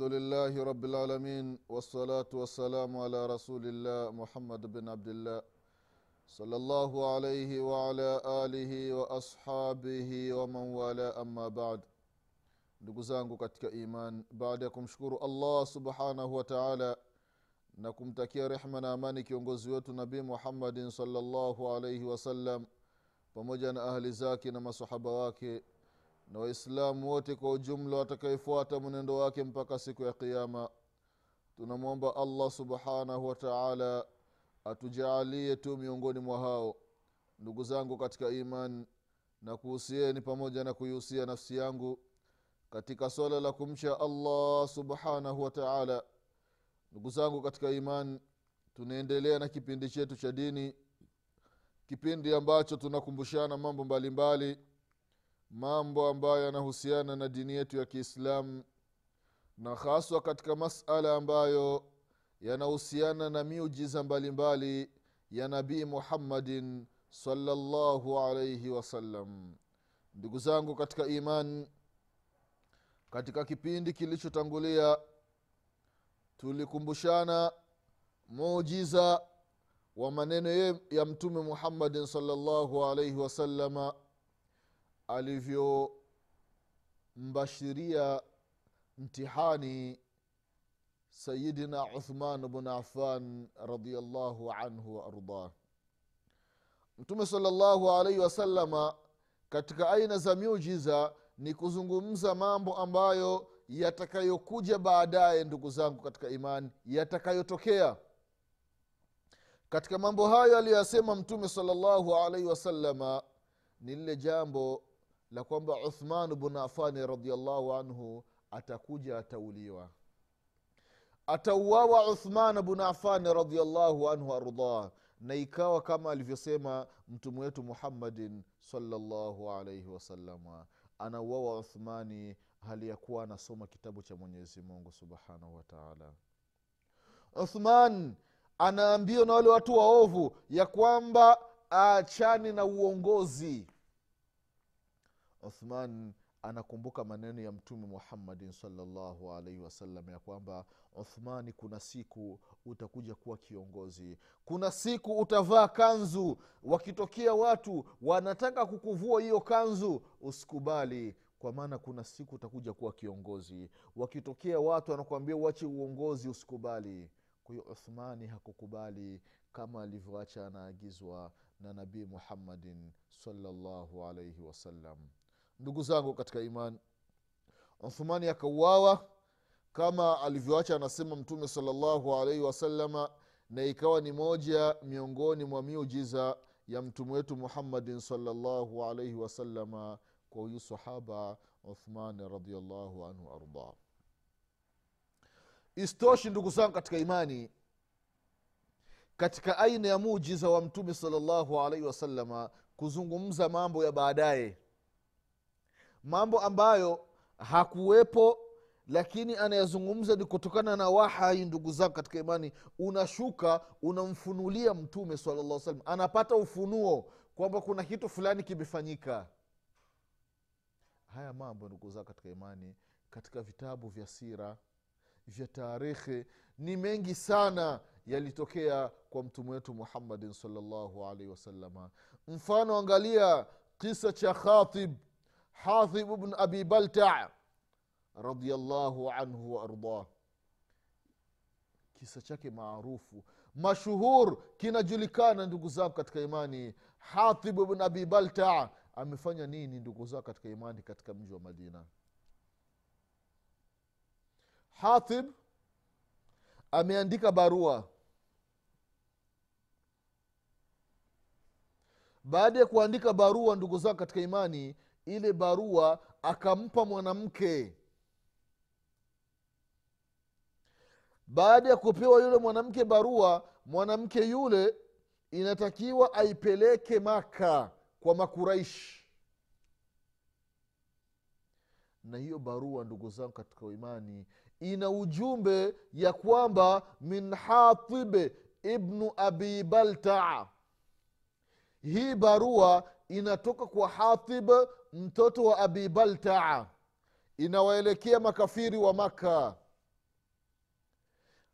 الحمد لله رب العالمين والصلاة والسلام على رسول الله محمد بن عبد الله صلى الله عليه وعلى آله وأصحابه ومن والاه أما بعد ndugu zangu katika iman baada ya kumshukuru allah subhanahu wa taala na kumtakia rehma na amani kiongozi wetu nabii muhammadin salllahu alaihi wasallam pamoja na ahli zake na masahaba wake na waislamu wote kwa ujumla watakaefuata mwenendo wake mpaka siku ya qiama tunamwomba allah subhanahu wa taala atujaalie tu miongoni mwa hao ndugu zangu katika iman na kuhusieni pamoja na kuihusia nafsi yangu katika swala la kumcha allah subhanahu wa taala. Ndugu zangu katika iman tunaendelea na kipindi chetu cha dini kipindi ambacho tunakumbushana mambo mbalimbali mbali, mambo ambayo yanahusiana na dini yetu ya kiislamu na haswa katika masala ambayo yanahusiana na miujiza mbalimbali ya nabii muhammadin salllahu alaihi wasallam ndugu zangu katika iman katika kipindi kilichotangulia tulikumbushana muujiza wa maneno ya mtume muhammadin salllahu alaihi wasalama alivyombashiria mtihani sayidina uthman bn affan radiallahu anhu waardah mtume salllahu alaihi wasalama katika aina za miujiza ni kuzungumza mambo ambayo yatakayokuja baadaye ndugu zangu katika imani yatakayotokea. Katika mambo hayo aliyoyasema mtume salllahu alaihi wasalama ni lile jambo la kwamba uthman bnu afani radiallahu anhu atakuja atauliwa. Atauawa uthman bnu afani radiallahu anhu ardah na ikawa kama alivyosema mtume wetu muhammadin salllahu alaihi wasalama anauawa uthmani hali ya kuwa anasoma kitabu cha mwenyezi mungu subhanahu wataala uthman anaambiwa na wale watu waovu ya kwamba aachani na uongozi uthman anakumbuka maneno ya mtume muhammadin salllahu alaihi wasallam ya kwamba uthmani kuna siku utakuja kuwa kiongozi. Kuna siku utavaa kanzu. Wakitokea watu wanataka kukuvua hiyo kanzu usikubali. Kwa maana kuna siku utakuja kuwa kiongozi. Wakitokea watu wanakuambia uache uongozi usikubali. Kwa hiyo uthmani hakukubali kama alivyoacha anaagizwa na nabii muhammadin salllahu alaihi wasallam ndugu zangu katika imani uthmani akauawa kama alivyoacha anasema mtume salllahu alaihi wasalama na ikawa ni moja miongoni mwa miujiza ya mtume wetu muhammadin salllahu alaihi wasalama kwa huyu sahaba uthmani radiallahu anhu ardah istoshi ndugu zangu katika imani katika aina ya muujiza wa mtume salllahu alaihi wasalama kuzungumza mambo ya baadaye mambo ambayo hakuwepo lakini anayezungumza ni kutokana na wahai ndugu zangu katika imani. Unashuka unamfunulia mtume salllah salam anapata ufunuo kwamba kuna kitu fulani kimefanyika. Haya mambo ndugu zangu katika imani katika vitabu vya sira vya taarikhi ni mengi sana yalitokea kwa mtume wetu muhammadin salllahu alaihi wasalama mfano angalia kisa cha khatib hathib bn abi balta radiallahu anhu waardah kisa chake maarufu mashuhur kinajulikana ndugu zangu katika imani. Hatib bn abi balta amefanya nini ndugu zao katika imani katika mji wa madina? Hatib ameandika barua. Baada ya kuandika barua ndugu zao katika imani ile barua akampa mwanamke. Baada ya kupewa yule mwanamke barua mwanamke yule inatakiwa aipeleke maka kwa makuraishi na hiyo barua ndugu zangu katika imani ina ujumbe ya kwamba min hatibe ibnu abi baltaa. Hii barua inatoka kwa hatib mtoto wa abi baltaa. Inawaelekea makafiri wa makka.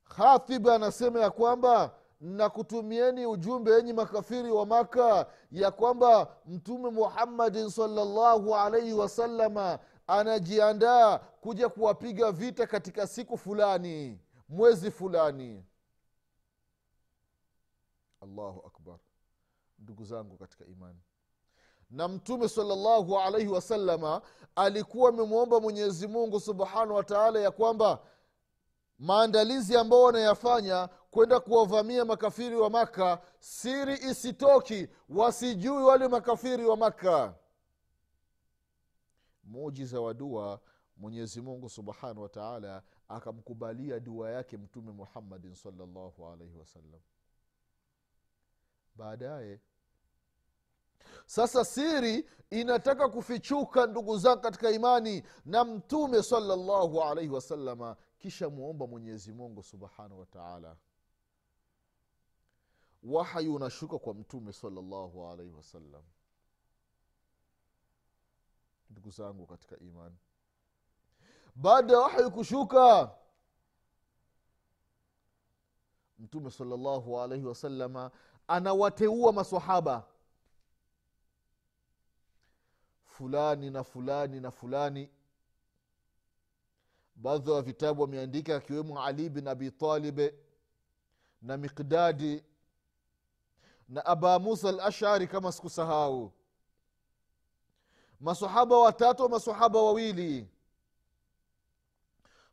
Hatib anasema ya kwamba nakutumieni ujumbe yenye makafiri wa maka ya kwamba mtume muhammadin salllahu alaihi wasalama anajiandaa kuja kuwapiga vita katika siku fulani mwezi fulani. Allahu akbar. Ndugu zangu katika imani na mtume salllahu alaihi wasalama alikuwa amemwomba mwenyezi mungu subhanahu wa taala ya kwamba maandalizi ambao wanayafanya kwenda kuwavamia makafiri wa maka siri isitoki wasijui wale makafiri wa maka mujiza wa dua mwenyezi mungu subhanahu wa akamkubalia dua yake mtume muhammadin salllahu alaihi wasallam baadaye sasa siri inataka kufichuka ndugu zangu katika imani na mtume salllahu alaihi wasalama kisha mwomba mwenyezi mungu subhanahu wataala wahayi unashuka kwa mtume salllahu alaihi wasallam ndugu zangu katika imani baada ya wahayi kushuka mtume salllahu alaihi wasalama anawateua masahaba fulani na fulani na fulani. Baadhi wa vitabu wameandika akiwemo ali bin abi talibe na miqdadi na aba musa al ashari kama sikusahau. Masahaba watatu masahaba wawili.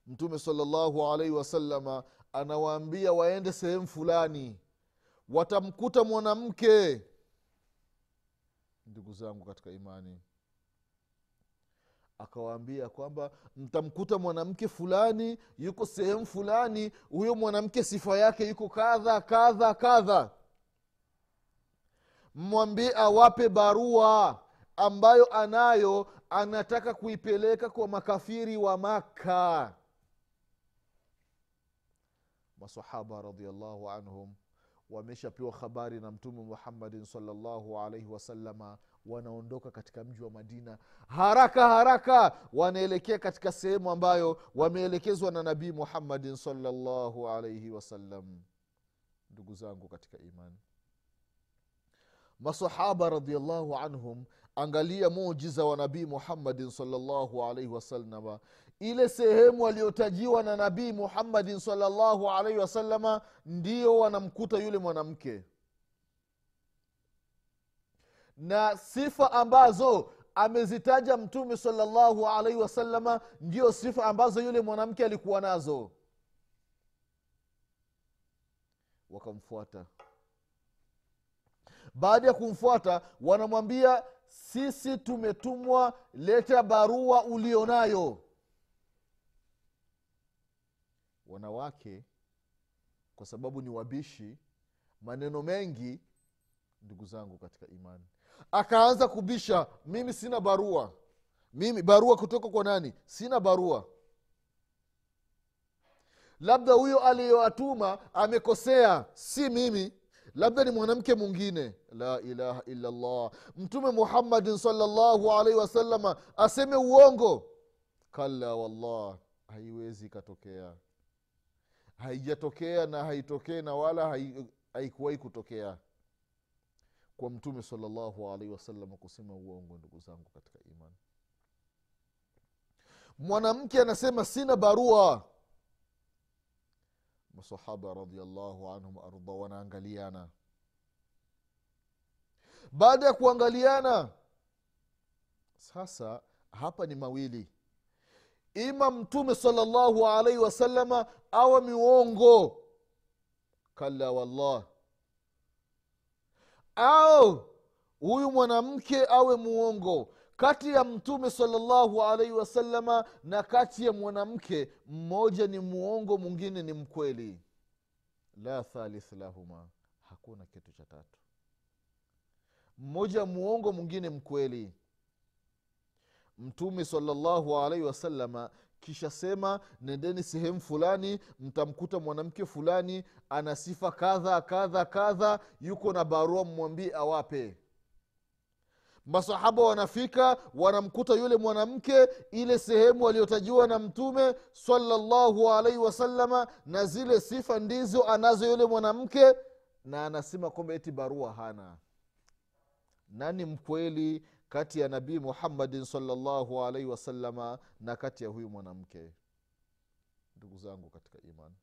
Mtume salllahu alaihi wasalama anawaambia waende sehemu fulani. Watamkuta mwanamke. Ndugu zangu katika imani akawaambia kwamba mtamkuta mwanamke fulani yuko sehemu fulani huyo mwanamke sifa yake yuko kadha kadha kadha. Mwambie awape barua ambayo anayo anataka kuipeleka kwa makafiri wa makka. Masahaba radiallahu anhum wameshapewa habari na mtume muhammadin salllahu alaihi wasalama wanaondoka katika mji wa madina. Haraka haraka wanaelekea katika sehemu ambayo wameelekezwa na nabii muhammadin salllahu alaihi wasallam ndugu zangu katika imani. Masahaba radiallahu anhum angalia mujiza wa nabii muhammadin salllahu alaihi wasalama ile sehemu aliyotajiwa na nabii muhammadin salllahu alaihi wasalama ndio wanamkuta yule mwanamke na sifa ambazo amezitaja mtume salllahu alaihi wasalama ndio sifa ambazo yule mwanamke alikuwa nazo. Wakamfuata. Baada ya kumfuata wanamwambia sisi tumetumwa leta barua ulionayo. Wanawake kwa sababu ni wabishi maneno mengi ndugu zangu katika imani. Akaanza kubisha mimi sina barua. Mimi barua kutoka kwa nani? Sina barua. Labda huyo aliyoatuma amekosea si mimi. Labda ni mwanamke mwingine. La ilaha illallah. Mtume muhammadin salllahu alaihi wasalama aseme uongo. Kalla wallah haiwezi ikatokea. Haijatokea na haitokee na wala haikuwahi kutokea kwa mtume salllahu alaihi wasallam kusema uongo ndugu zangu katika imani. Mwanamke anasema sina barua. Masahaba radiallahu anhum arda wanaangaliana. Baada ya kuangaliana sasa hapa ni mawili. Ima mtume salllahu alaihi wasalama awa miongo kala wallah au huyu mwanamke awe muongo kati ya mtume salllahu alaihi wasalama na kati ya mwanamke mmoja ni muongo mwingine ni mkweli. La thalith lahuma hakuna kitu cha tatu. Mmoja muongo mwingine mkweli. Mtume salllahu alaihi wasalama kisha sema nendeni sehemu fulani mtamkuta mwanamke fulani ana sifa kadha kadha kadha yuko na barua mmwambie awape. Masahaba wanafika wanamkuta yule mwanamke ile sehemu aliyotajiwa na mtume salallahu alaihi wasalama na zile sifa ndizo anazo yule mwanamke na anasema kwamba eti barua hana. Nani mkweli kati ya nabii muhammadin salllahu alaihi wasalama na kati ya huyu mwanamke. Ndugu zangu katika imani.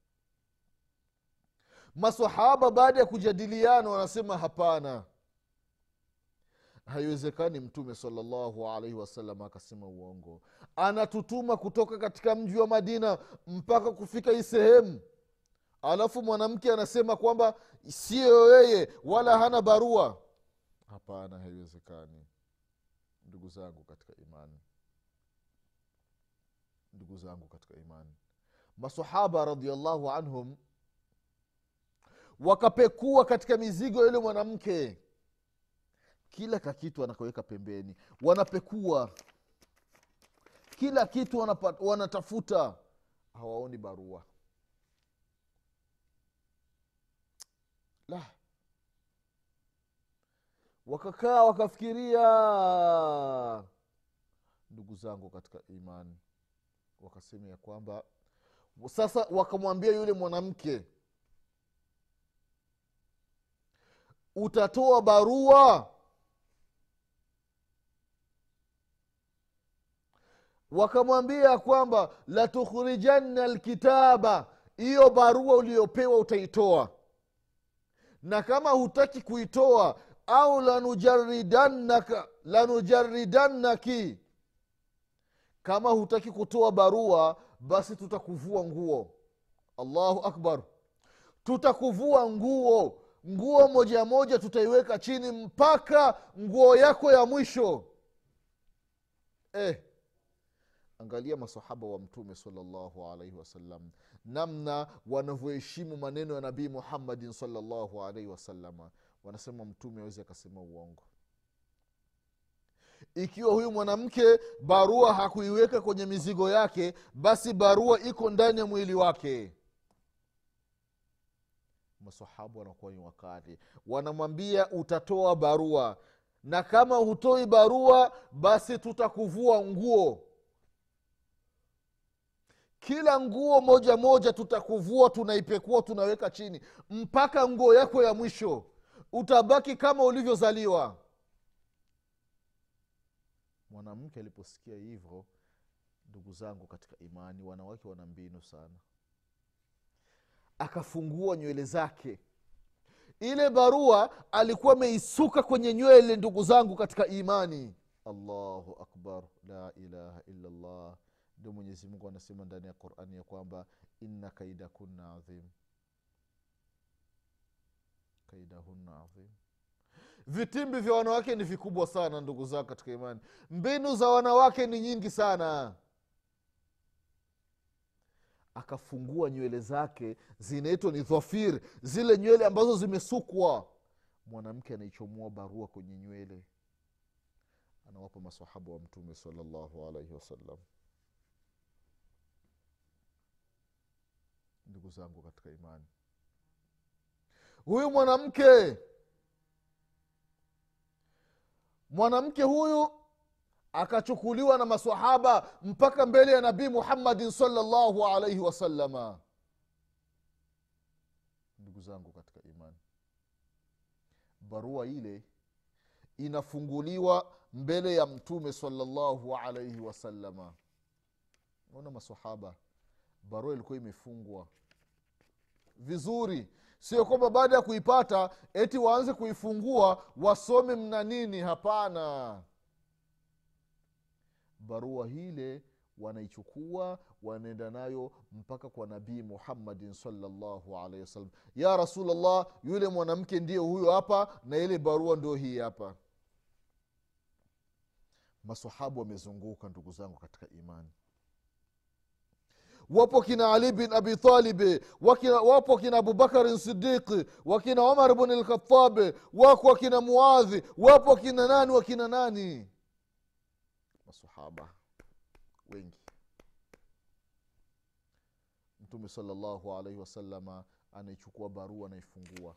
Masahaba baada ya kujadiliana wanasema hapana. Haiwezekani mtume salllahu alaihi wasallam akasema uongo. Anatutuma kutoka katika mji wa madina mpaka kufika hii sehemu. Alafu mwanamke anasema kwamba siyo yeye wala hana barua. Hapana haiwezekani ndugu zangu katika imani. Ndugu zangu katika imani. Masahaba radiallahu anhum wakapekua katika mizigo yule mwanamke. Kila kakitu wanakaweka pembeni. Wanapekua. Kila kitu wanapa, wanatafuta. Hawaoni barua. La wakakaa wakafikiria. Ndugu zangu katika imani wakasema ya kwamba sasa wakamwambia yule mwanamke utatoa barua? Wakamwambia kwamba latukhrijanna lkitaba hiyo barua uliyopewa utaitoa. Na kama hutaki kuitoa au lanujaridannaka lanujaridannaki. Kama hutaki kutoa barua basi tutakuvua nguo. Allahu akbar. Tutakuvua nguo. Nguo moja moja tutaiweka chini mpaka nguo yako ya mwisho. Eh. Angalia masahaba wa mtume salllahu alaihi wasallam namna wanavyoheshimu maneno ya nabii muhammadin salllahu alaihi wasalama wanasema mtume awezi akasema uongo. Ikiwa huyu mwanamke barua hakuiweka kwenye mizigo yake basi barua iko ndani ya mwili wake. Masahabu wanakuwa ni wakali. Wanamwambia utatoa barua. Na kama hutoi barua basi tutakuvua nguo. Kila nguo moja moja tutakuvua tunaipekua tunaweka chini. Mpaka nguo yako ya mwisho utabaki kama ulivyozaliwa. Mwanamke aliposikia hivyo ndugu zangu katika imani wanawake wana mbinu sana. Akafungua nywele zake. Ile barua alikuwa ameisuka kwenye nywele ndugu zangu katika imani. Allahu akbar la ilaha illallah. Ndio mwenyezimungu anasema ndani ya qurani ya kwamba inna kaidakunna adhim kaidahunna adhim. Vitimbi vya wanawake ni vikubwa sana ndugu zao katika imani. Mbinu za wanawake ni nyingi sana. Akafungua nywele zake zinaitwa ni dhafir zile nywele ambazo zimesukwa. Mwanamke anaichomoa barua kwenye nywele. Anawapa masahaba wa mtume salallahu alaihi wasallam. Ndugu zangu katika imani huyu mwanamke. Mwanamke huyu akachukuliwa na masahaba mpaka mbele ya nabii muhammadin salllahu alaihi wasalama ndugu zangu katika imani barua ile inafunguliwa mbele ya mtume salllahu alaihi wasalama naona masahaba barua ilikuwa imefungwa. Vizuri sio kwamba baada ya kuipata eti waanze kuifungua wasome mna nini? Hapana. Barua hile wanaichukua wanaenda nayo mpaka kwa nabii muhammadin salllahu alaihi wasallam. Ya rasulllah yule mwanamke ndiye huyo hapa na ile barua ndio hii hapa. Masahabu wamezunguka ndugu zangu katika imani wapo kina ali bin abi talibi wapo kina abubakarin sidiqi wakina omar bn lkhatabi wako wakina muadhi wapo kina nani wakina nani? Masahaba wengi. Mtume salllahu alaihi wasalama anaichukua barua anaifungua.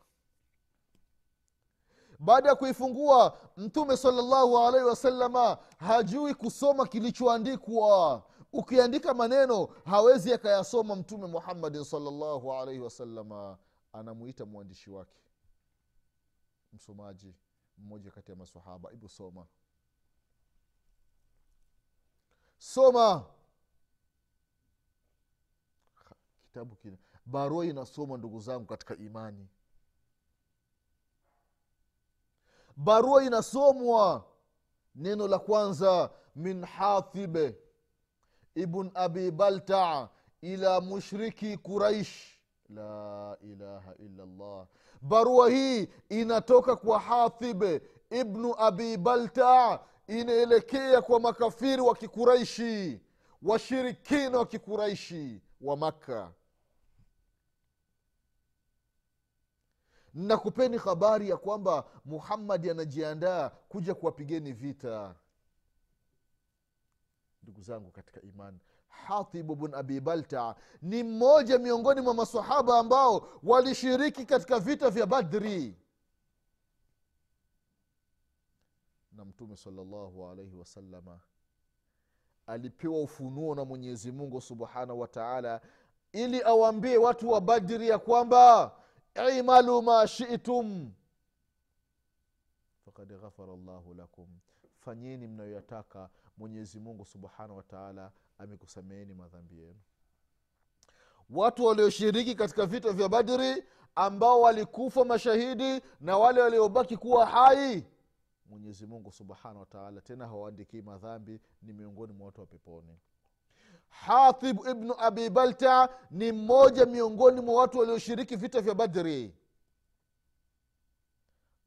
Baada ya kuifungua mtume salllahu alaihi wasalama hajui kusoma kilichoandikwa ukiandika maneno hawezi akayasoma mtume muhammadin salllahu alaihi wasalama anamwita mwandishi wake. Msomaji mmoja kati ya masahaba ibu soma. Soma. Kitabu kina barua inasoma ndugu zangu katika imani. Barua inasomwa. Neno la kwanza min hathibe ibn abi baltaa ila mushriki quraish la ilaha illallah. Barua hii inatoka kwa hathibe ibnu abi baltaa inaelekea kwa makafiri wa kikuraishi washirikina wa kikuraishi wa makka. Nakupeni habari ya kwamba muhammadi anajiandaa kuja kuwapigeni vita ndugu zangu katika imani. Hatibu bn abi balta ni mmoja miongoni mwa masahaba ambao walishiriki katika vita vya badri. Na mtume salllahu alaihi wasalama alipewa ufunuo na mwenyezi mungu subhanahu wa taala ili awaambie watu wa badri ya kwamba imalu ma shitum fakad ghafara llahu lakum. Fanyeni mnayoyataka mwenyezi mungu subhanahu wataala amekusameeni madhambi yenu. Watu walioshiriki katika vita vya badri ambao walikufa mashahidi na wale waliobaki kuwa hai mwenyezi mungu subhanahu wataala tena hawaandikii madhambi ni miongoni mwa watu wa peponi. Hatib ibnu abi balta ni mmoja miongoni mwa watu walioshiriki vita vya badri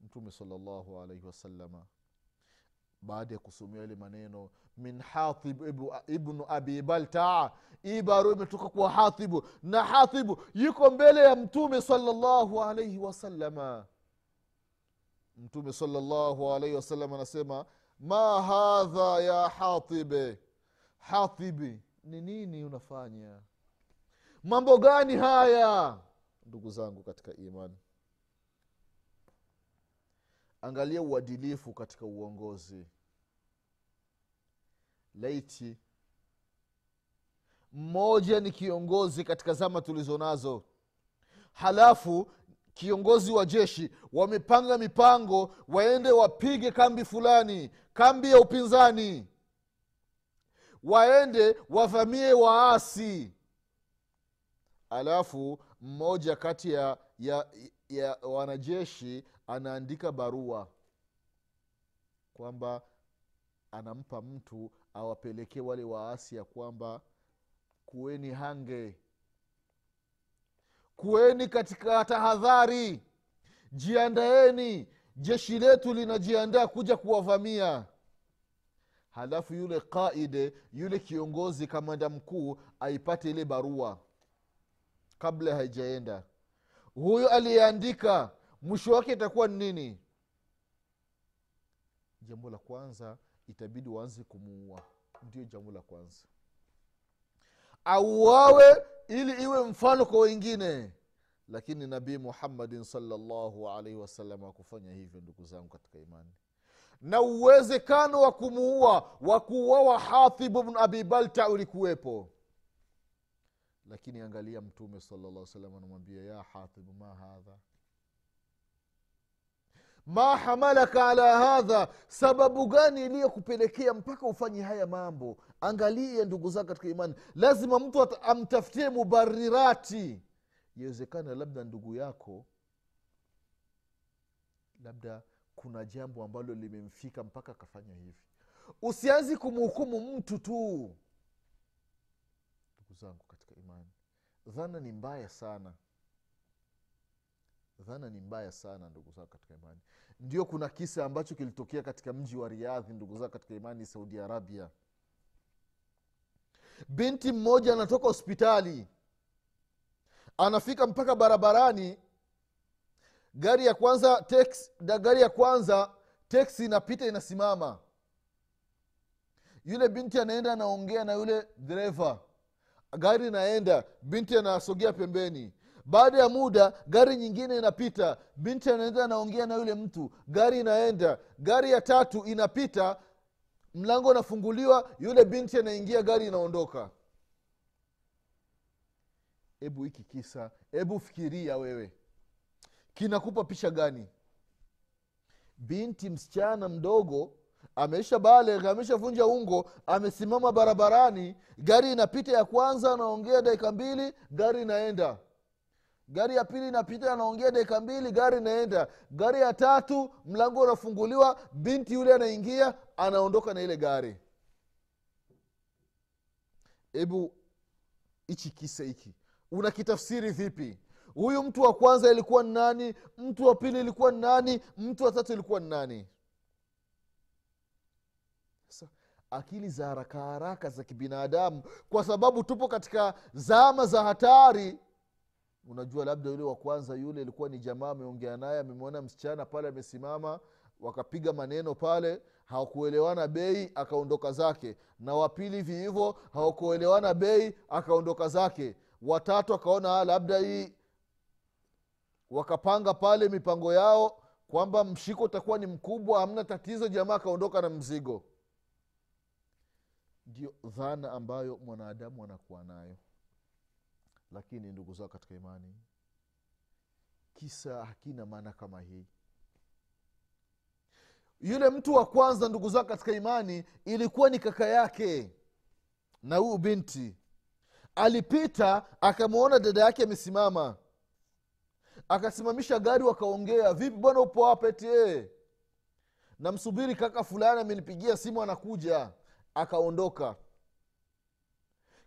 mtume salllahu alaihi wasalama baada ya kusomea ile maneno min hatib ibnu abi baltaa hii barua imetoka kwa hathibu na hathibu yuko mbele ya mtume salllahu alaihi wasalama mtume salllahu alaihi wasallam anasema ma hadha ya hatibe hatibi ni nini unafanya? Mambo gani haya? Ndugu zangu katika imani angalia uadilifu katika uongozi. Laiti mmoja ni kiongozi katika zama tulizo nazo halafu kiongozi wa jeshi wamepanga mipango waende wapige kambi fulani kambi ya upinzani. Waende wavamie waasi. Alafu mmoja kati ya, ya, ya wanajeshi anaandika barua kwamba anampa mtu awapelekee wale waasi ya kwamba kuweni hange. Kuweni katika tahadhari. Jiandaeni. Jeshi letu linajiandaa kuja kuwavamia. Halafu yule qaide yule kiongozi kamanda mkuu aipate ile barua kabla haijaenda. Huyo aliyeandika mwisho wake itakuwa ni nini? Jambo la kwanza itabidi waanze kumuua. Ndio jambo la kwanza. Auawe ili iwe mfano kwa wengine. Lakini nabii muhammadin salllahu alaihi wasallam akufanya hivyo ndugu zangu katika imani. Na uwezekano wa kumuua wa kuuawa hathibu bnu abi balta ulikuwepo. Lakini angalia mtume salllah salam anamwambia ya hathibu ma hadha ma hamalaka ala hadha sababu gani iliyokupelekea mpaka ufanye haya mambo? Angalia ndugu zako katika imani. Lazima mtu amtafutie mubarirati. Iwezekana labda ndugu yako labda kuna jambo ambalo limemfika mpaka akafanya hivi. Usianzi kumhukumu mtu tu ndugu zangu katika imani. Dhana ni mbaya sana dhana ni mbaya sana ndugu zao katika imani. Ndio kuna kisa ambacho kilitokea katika mji wa riadhi ndugu zao katika imani saudi arabia. Binti mmoja anatoka hospitali. Anafika mpaka barabarani. Gari ya kwanza tex, da gari ya kwanza teksi inapita inasimama. Yule binti anaenda anaongea na yule dereva. Gari inaenda binti anasogea pembeni baada ya muda gari nyingine inapita. Binti anaenda anaongea na yule mtu. Gari inaenda. Gari ya tatu inapita. Mlango unafunguliwa. Yule binti anaingia gari inaondoka. Hebu hiki kisa. Hebu fikiria wewe. Kinakupa picha gani? Binti msichana mdogo ameisha baleghe ameshavunja ungo amesimama barabarani. Gari inapita ya kwanza anaongea dakika mbili gari inaenda gari ya pili inapita anaongea dakika mbili gari inaenda. Gari ya tatu mlango unafunguliwa binti yule anaingia anaondoka na ile gari. Hebu hichi kisa hiki unakitafsiri vipi? Huyu mtu wa kwanza ilikuwa ni nani? Mtu wa pili ilikuwa ni nani? Mtu wa tatu ilikuwa ni nani akili za haraka haraka za kibinadamu kwa sababu tupo katika zama za hatari unajua labda yule wa kwanza yule ilikuwa ni jamaa ameongea naye amemwona msichana pale amesimama wakapiga maneno pale hawakuelewana bei akaondoka zake. Na wapili hivi hivyo hawakuelewana bei akaondoka zake. Watatu akaona labda hii wakapanga pale mipango yao kwamba mshiko utakuwa ni mkubwa hamna tatizo jamaa akaondoka na mzigo. Ndio dhana ambayo mwanadamu anakuwa nayo lakini ndugu zao katika imani kisa hakina maana kama hii. Yule mtu wa kwanza ndugu zao katika imani ilikuwa ni kaka yake na huyu binti. Alipita akamwona dada yake amesimama. Akasimamisha gari wakaongea vipi bwana upo hapa eti ee? Namsubiri kaka fulani amenipigia simu anakuja. Akaondoka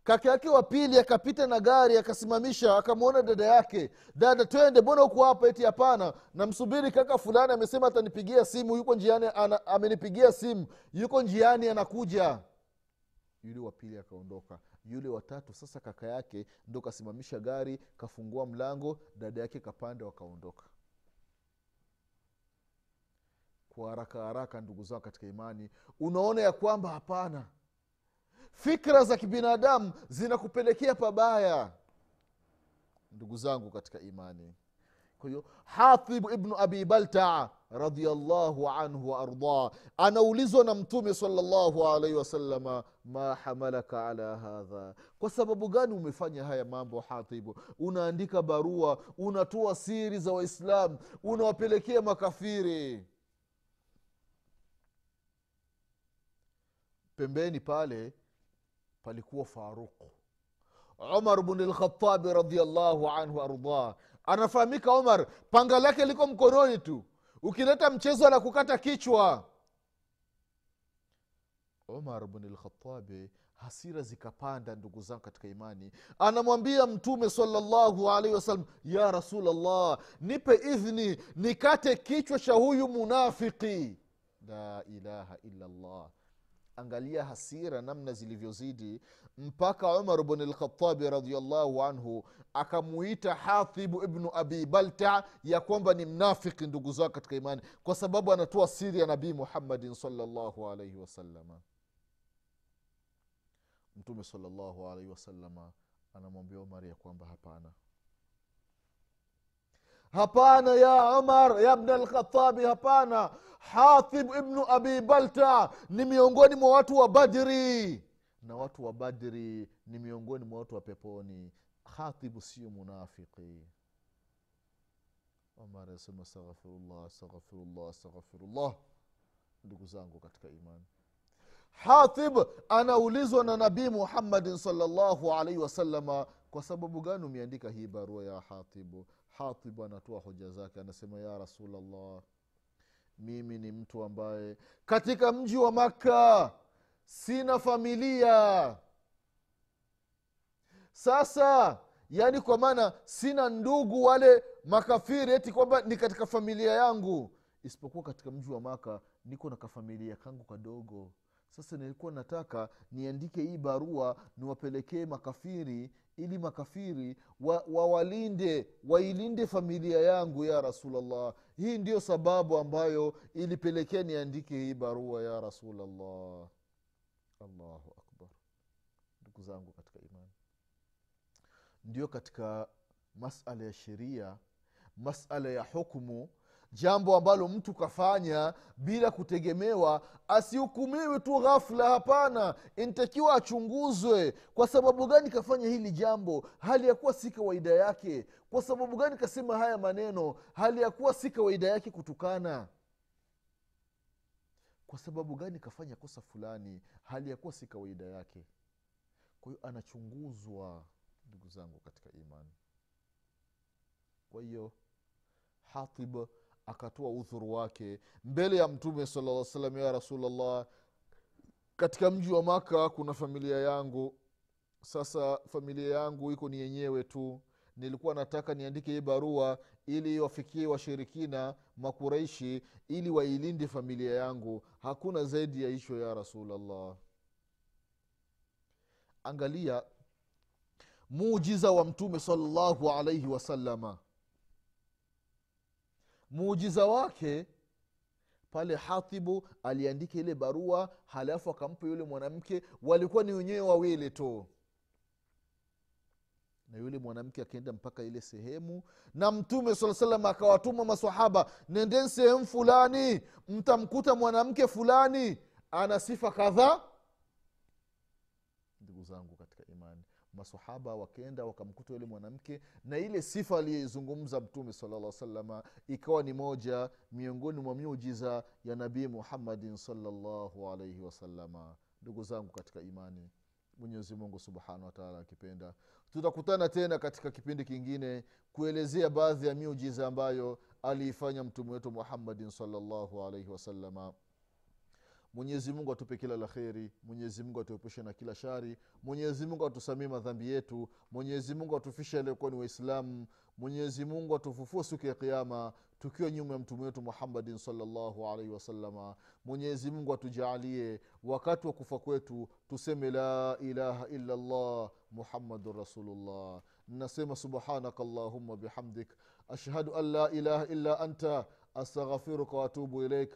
kaka yake wa pili akapita na gari akasimamisha akamwona dada yake dada twende mbona huku hapa? Eti hapana. Namsubiri kaka fulani amesema atanipigia simu yuko njiani ana, amenipigia simu yuko njiani anakuja. Yule wa pili akaondoka. Yule watatu sasa kaka yake ndo kasimamisha gari kafungua mlango dada yake kapanda wakaondoka. Kwa haraka haraka ndugu zao katika imani unaona ya kwamba hapana fikra za kibinadamu zinakupelekea pabaya. Ndugu zangu katika imani. Kwa hiyo hatib ibnu abi baltaa radiallahu anhu waardah anaulizwa na mtume salllahu alaihi wasalama ma hamalaka ala hadha? Kwa sababu gani umefanya haya mambo hatibu unaandika barua unatoa siri za waislamu unawapelekea makafiri. Pembeni pale palikuwa faruq umar bnlkhatabi radiallahu anhu ardah anafahamika umar panga lake liko mkononi tu. Ukileta mchezo la kukata kichwa. Umar bnlkhatabi hasira zikapanda ndugu zangu katika imani. Anamwambia mtume salllahu alaihi wasallam ya rasulllah nipe idhni nikate kichwa cha huyu munafiki. La ilaha illa llah angalia hasira namna zilivyozidi. Mpaka umar bn lkhatabi radiallahu anhu akamuita hathibu ibnu abi balta ya kwamba ni mnafiki ndugu zao katika imani kwa sababu anatoa siri ya nabii muhammadin salllahu alaihi wasalama mtume salllahu alaihi wasalama anamwambia umari ya kwamba hapana hapana ya umar ya bna alkhatabi hapana. Hatib ibnu abi balta ni miongoni mwa watu wa badri. Na watu wa badri ni miongoni mwa watu wa peponi. Khatibu sio munafiki. Umar anasema astaghfirullah astaghfirullah astaghfirullah. Ndugu zangu katika imani. Hatib anaulizwa na nabii muhammadin salllahu alaihi wasalama kwa sababu gani umeandika hii barua ya hatibu hatibu anatoa hoja zake anasema ya rasulllah mimi ni mtu ambaye katika mji wa makka sina familia. Sasa yaani kwa maana sina ndugu wale makafiri eti kwamba ni katika familia yangu. Isipokuwa katika mji wa maka niko na kafamilia kangu kadogo. Sasa nilikuwa nataka niandike hii barua niwapelekee makafiri ili makafiri wawalinde wa wailinde familia yangu ya rasulllah hii ndiyo sababu ambayo ilipelekea niandike hii barua ya rasulllah allahu akbar. Ndugu zangu katika imani. Ndio katika masala ya sheria masala ya hukmu jambo ambalo mtu kafanya bila kutegemewa asihukumiwi tu ghafla hapana. Intakiwa achunguzwe. Kwa sababu gani kafanya hili jambo? Hali ya kuwa si kawaida yake. Kwa sababu gani kasema haya maneno? Hali ya kuwa si kawaida yake kutukana. Kwa sababu gani kafanya kosa fulani? Hali ya kuwa si kawaida yake. Kwa hiyo anachunguzwa ndugu zangu katika imani. Kwa hiyo hatib akatoa udhuru wake mbele ya mtume sala salam ya rasulllah katika mji wa maka kuna familia yangu. Sasa familia yangu iko ni yenyewe tu. Nilikuwa nataka niandike hii barua ili wafikie washirikina makuraishi ili wailinde familia yangu. Hakuna zaidi ya hicho ya rasulllah angalia muujiza wa mtume salallahu alaihi wasalama muujiza wake pale hatibu aliandika ile barua halafu akampa yule mwanamke. Walikuwa ni wenyewe wawili tu. Na yule mwanamke akaenda mpaka ile sehemu na mtume saa salam akawatuma masahaba nendeni sehemu fulani mtamkuta mwanamke fulani ana sifa kadhaa. Ndugu zangu masahaba wakenda wakamkuta yule mwanamke na ile sifa aliyeizungumza mtume salalla salama ikawa ni moja miongoni mwa miujiza ya nabii muhammadin salllahu alaihi wasalama ndugu zangu katika imani mwenyezi mungu subhanahu wataala akipenda tutakutana tena katika kipindi kingine kuelezea baadhi ya miujiza ambayo aliifanya mtume wetu muhammadin salllahu alaihi wasalama mwenyezi mungu atupe kila la kheri mwenyezi mungu atuepushe na kila shari mwenyezi mungu atusamie madhambi yetu mwenyezi mungu atufishe aliyokuwa ni waislamu mwenyezi mungu atufufue siku ya kiama tukiwa nyuma ya mtume wetu muhammadin salllahu alaihi wasalama mwenyezi mungu atujaalie wakati wa kufa kwetu tuseme la ilaha illa llah muhammadun rasulullah. Nasema subhanaka llahuma bihamdik ashhadu an la ilaha illa anta astaghfiruka waatubu ilaik